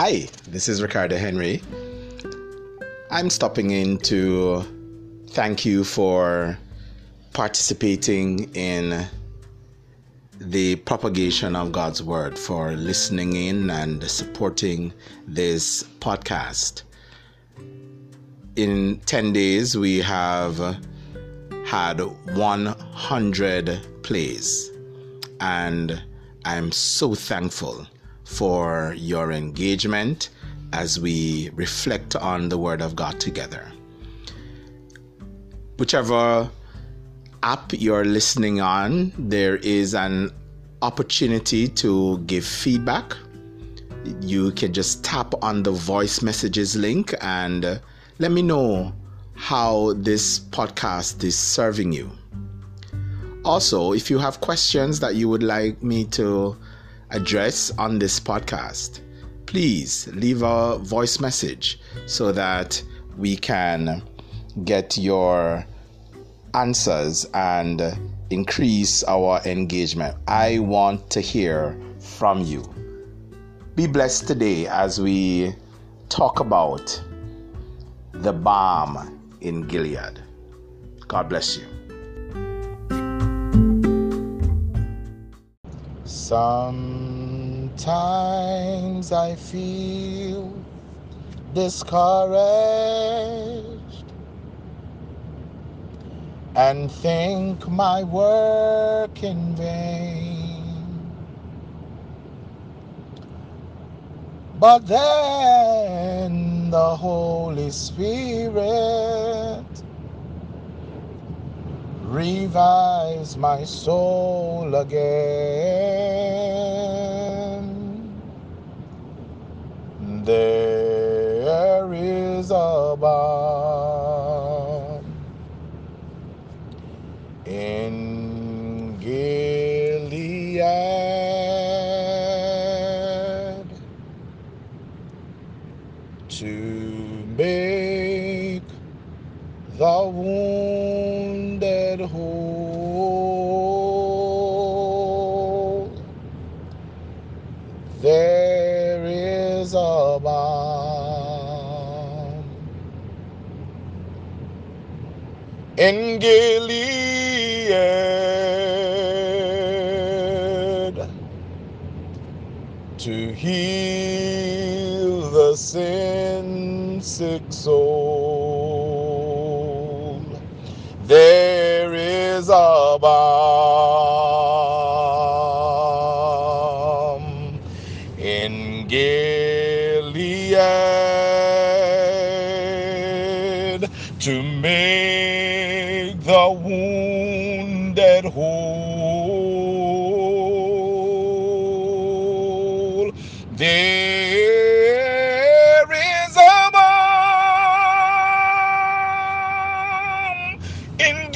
Hi, this is Ricardo Henry. I'm stopping in to thank you for participating in the propagation of God's Word, for listening in and supporting this podcast. In 10 days, we have had 100 plays, and I'm so thankful for your engagement as we reflect on the Word of God together. Whichever app you're listening on, there is an opportunity to give feedback. You can just tap on the voice messages link and let me know how this podcast is serving you. Also, if you have questions that you would like me to address on this podcast, please leave a voice message so that we can get your answers and increase our engagement. I want to hear from you. Be blessed today as we talk about the balm in Gilead. God bless you. Sometimes I feel discouraged and think my work in vain. But then the Holy Spirit revives my soul again. There is a balm in Gilead to make the wounded whole. There is a balm in Gilead to heal the sin sick soul. Balm in Gilead to make the wounded whole. Balm in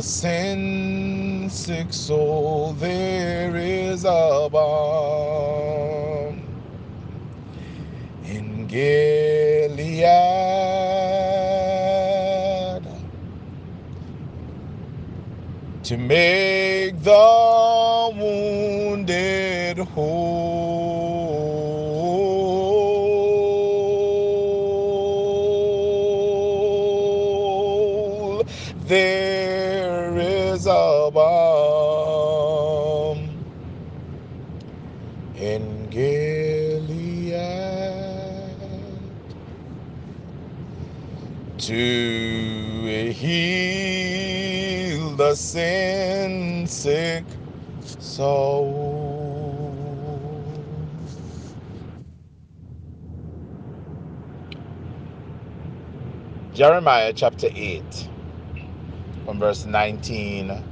the sin sick soul. There is a balm in Gilead to make the wounded whole. Sin sick soul. Jeremiah chapter 8, from verse 19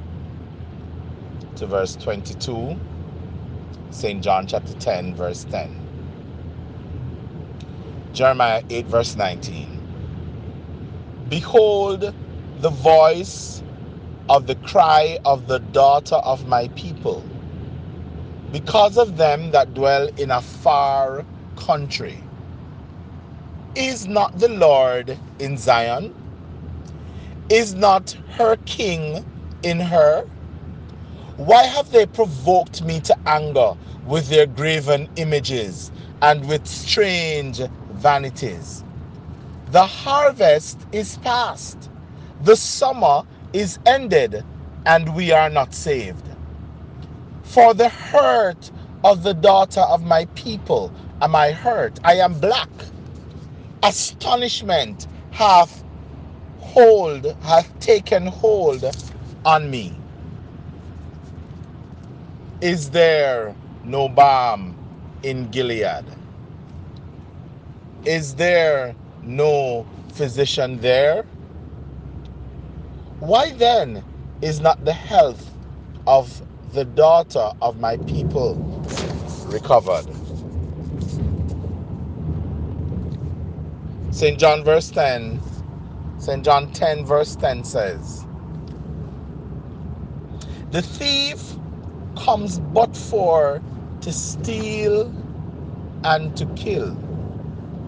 to verse 22. St. John chapter 10, verse 10. Jeremiah 8, verse 19. Behold the voice of the cry of the daughter of my people, because of them that dwell in a far country. Is not the Lord in Zion? Is not her king in her? Why have they provoked me to anger with their graven images and with strange vanities? The harvest is past, the summer is ended, and we are not saved. For the hurt of the daughter of my people am I hurt. I am black. Astonishment hath hold, hath taken hold on me. Is there no balm in Gilead? Is there no physician there? Why then is not the health of the daughter of my people recovered? St. John verse 10, St. John 10 verse 10 says, The thief comes but for to steal and to kill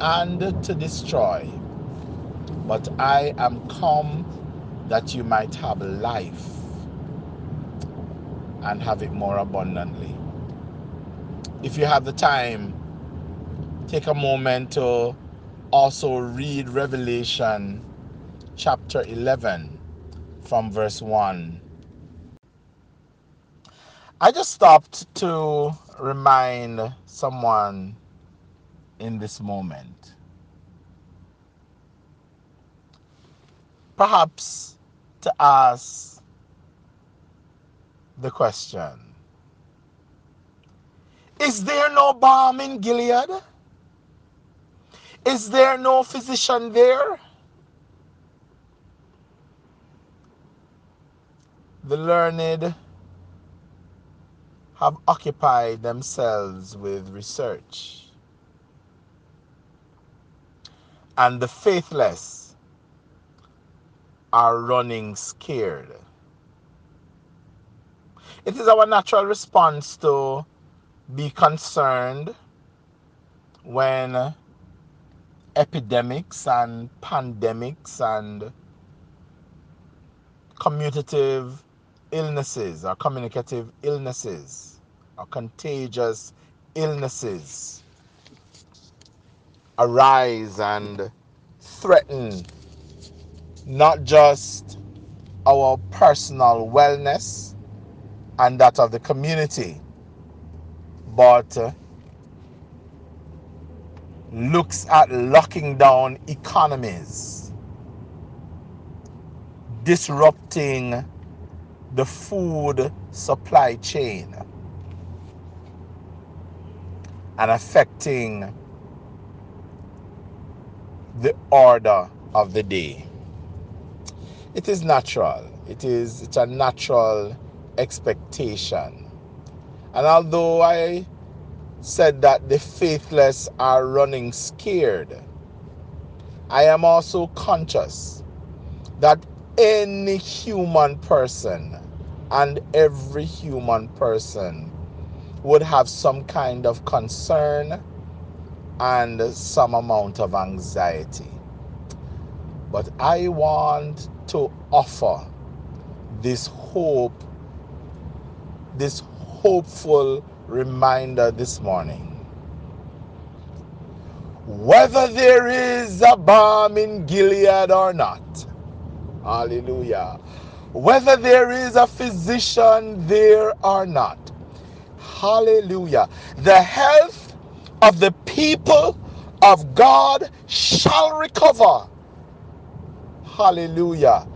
and to destroy. But I am come that you might have life and have it more abundantly. If you have the time, take a moment to also read Revelation chapter 11 from verse 1 I just stopped to remind someone in this moment. Perhaps to ask the question Is there no balm in Gilead? Is there no physician there? The learned have occupied themselves with research. And the faithless are running scared. It is our natural response to be concerned when epidemics and pandemics and commutative illnesses or communicative illnesses or contagious illnesses arise and threaten not just our personal wellness and that of the community, but uh, looks at locking down economies, disrupting the food supply chain and affecting the order of the day. It is natural. It is it's a natural expectation. And although I said that the faithless are running scared, I am also conscious that any human person and every human person would have some kind of concern and some amount of anxiety. But I want to offer this hope, this hopeful reminder this morning. Whether there is a balm in Gilead or not, hallelujah. Whether there is a physician there or not, Hallelujah. The health of the people of God shall recover. Hallelujah.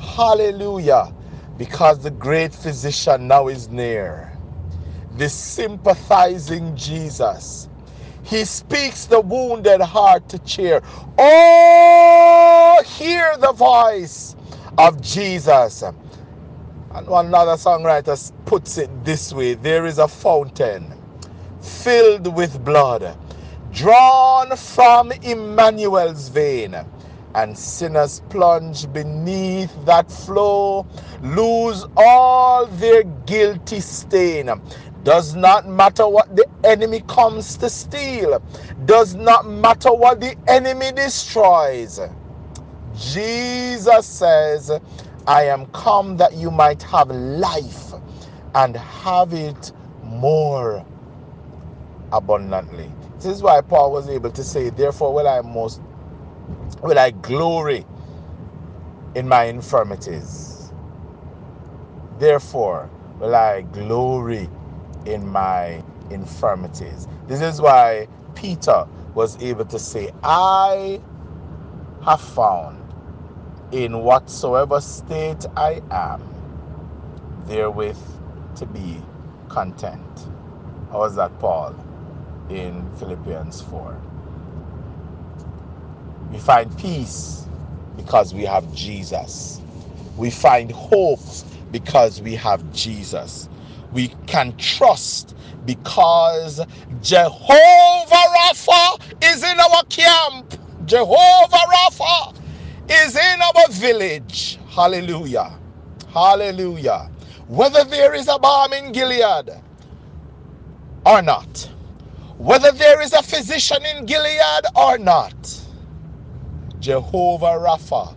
Hallelujah. Because the great physician now is near. The sympathizing Jesus. He speaks the wounded heart to cheer. Oh, hear the voice of Jesus. And another songwriter puts it this way there is a fountain filled with blood, drawn from Emmanuel's vein, and sinners plunge beneath that flow, lose all their guilty stain. Does not matter what the enemy comes to steal, does not matter what the enemy destroys. Jesus says, I am come that you might have life and have it more abundantly. This is why Paul was able to say, Therefore will I most will I glory in my infirmities. Therefore will I glory in my infirmities. This is why Peter was able to say, I have found in whatsoever state I am, therewith to be content. How was that, Paul, in Philippians 4? We find peace because we have Jesus. We find hope because we have Jesus. We can trust because Jehovah Rapha is in our camp. Jehovah Rapha is in our village. Hallelujah. Hallelujah. Whether there is a balm in Gilead or not, whether there is a physician in Gilead or not, Jehovah Rapha,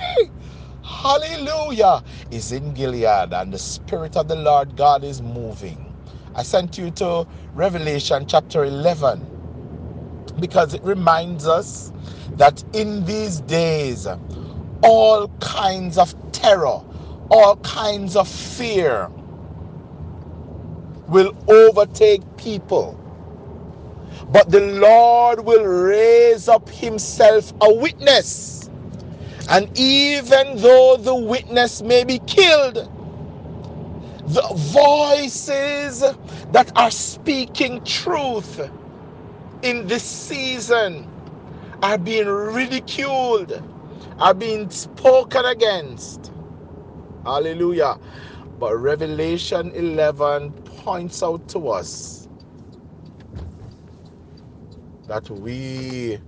hallelujah, is in Gilead and the Spirit of the Lord God is moving. I sent you to Revelation chapter 11 because it reminds us that in these days, all kinds of terror, all kinds of fear will overtake people. But the Lord will raise up Himself a witness. And even though the witness may be killed, the voices that are speaking truth in this season are being ridiculed, are being spoken against. Hallelujah. But Revelation 11 points out to us that we,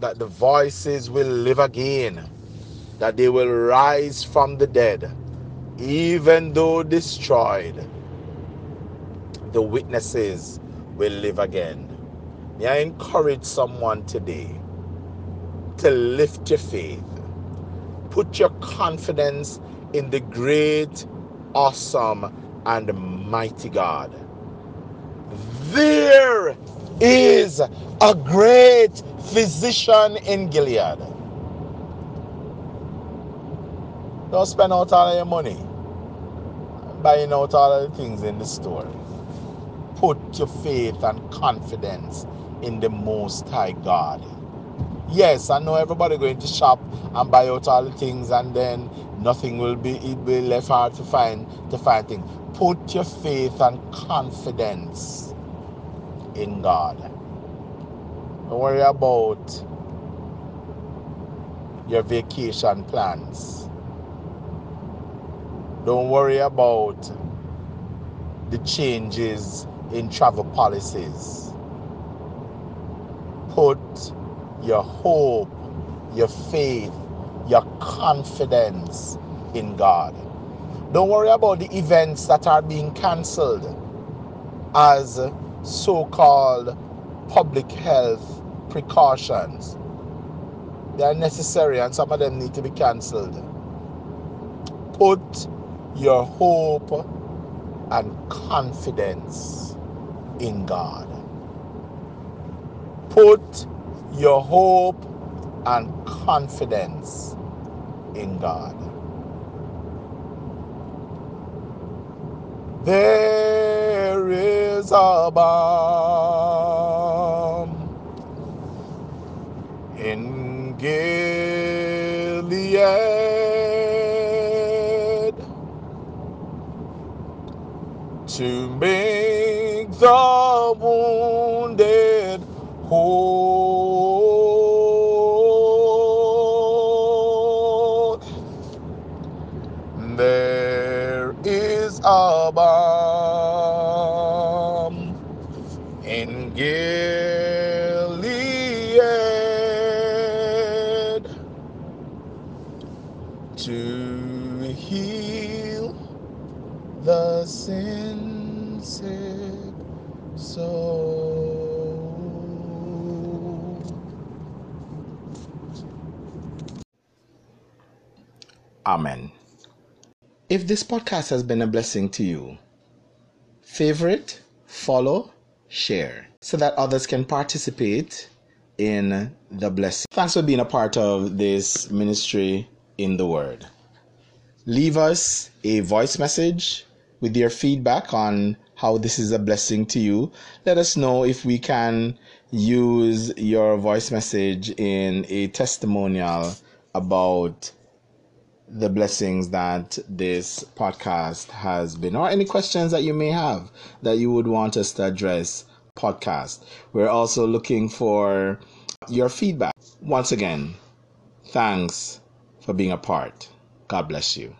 that the voices will live again, that they will rise from the dead, even though destroyed. The witnesses will live again. May I encourage someone today to lift your faith. Put your confidence in the great, awesome, and mighty God. There is a great physician in Gilead. Don't spend out all your money buying out all of the things in the store. Put your faith and confidence in the Most High God. Yes, I know everybody going to shop and buy out all the things, and then nothing will be it will be left hard to find to find things. Put your faith and confidence in God. Don't worry about your vacation plans. Don't worry about the changes in travel policies put your hope, your faith, your confidence in God. Don't worry about the events that are being cancelled as so called public health precautions. They are necessary and some of them need to be cancelled. Put your hope and confidence in God. Put your hope and confidence in God. There is a balm in Gilead to make the wounded whole. The sin sick soul. Amen. If this podcast has been a blessing to you, favorite, follow, share so that others can participate in the blessing. Thanks for being a part of this ministry in the Word. Leave us a voice message with your feedback on how this is a blessing to you. Let us know if we can use your voice message in a testimonial about the blessings that this podcast has been, or any questions that you may have that you would want us to address. Podcast. We're also looking for your feedback. Once again, thanks for being a part. God bless you.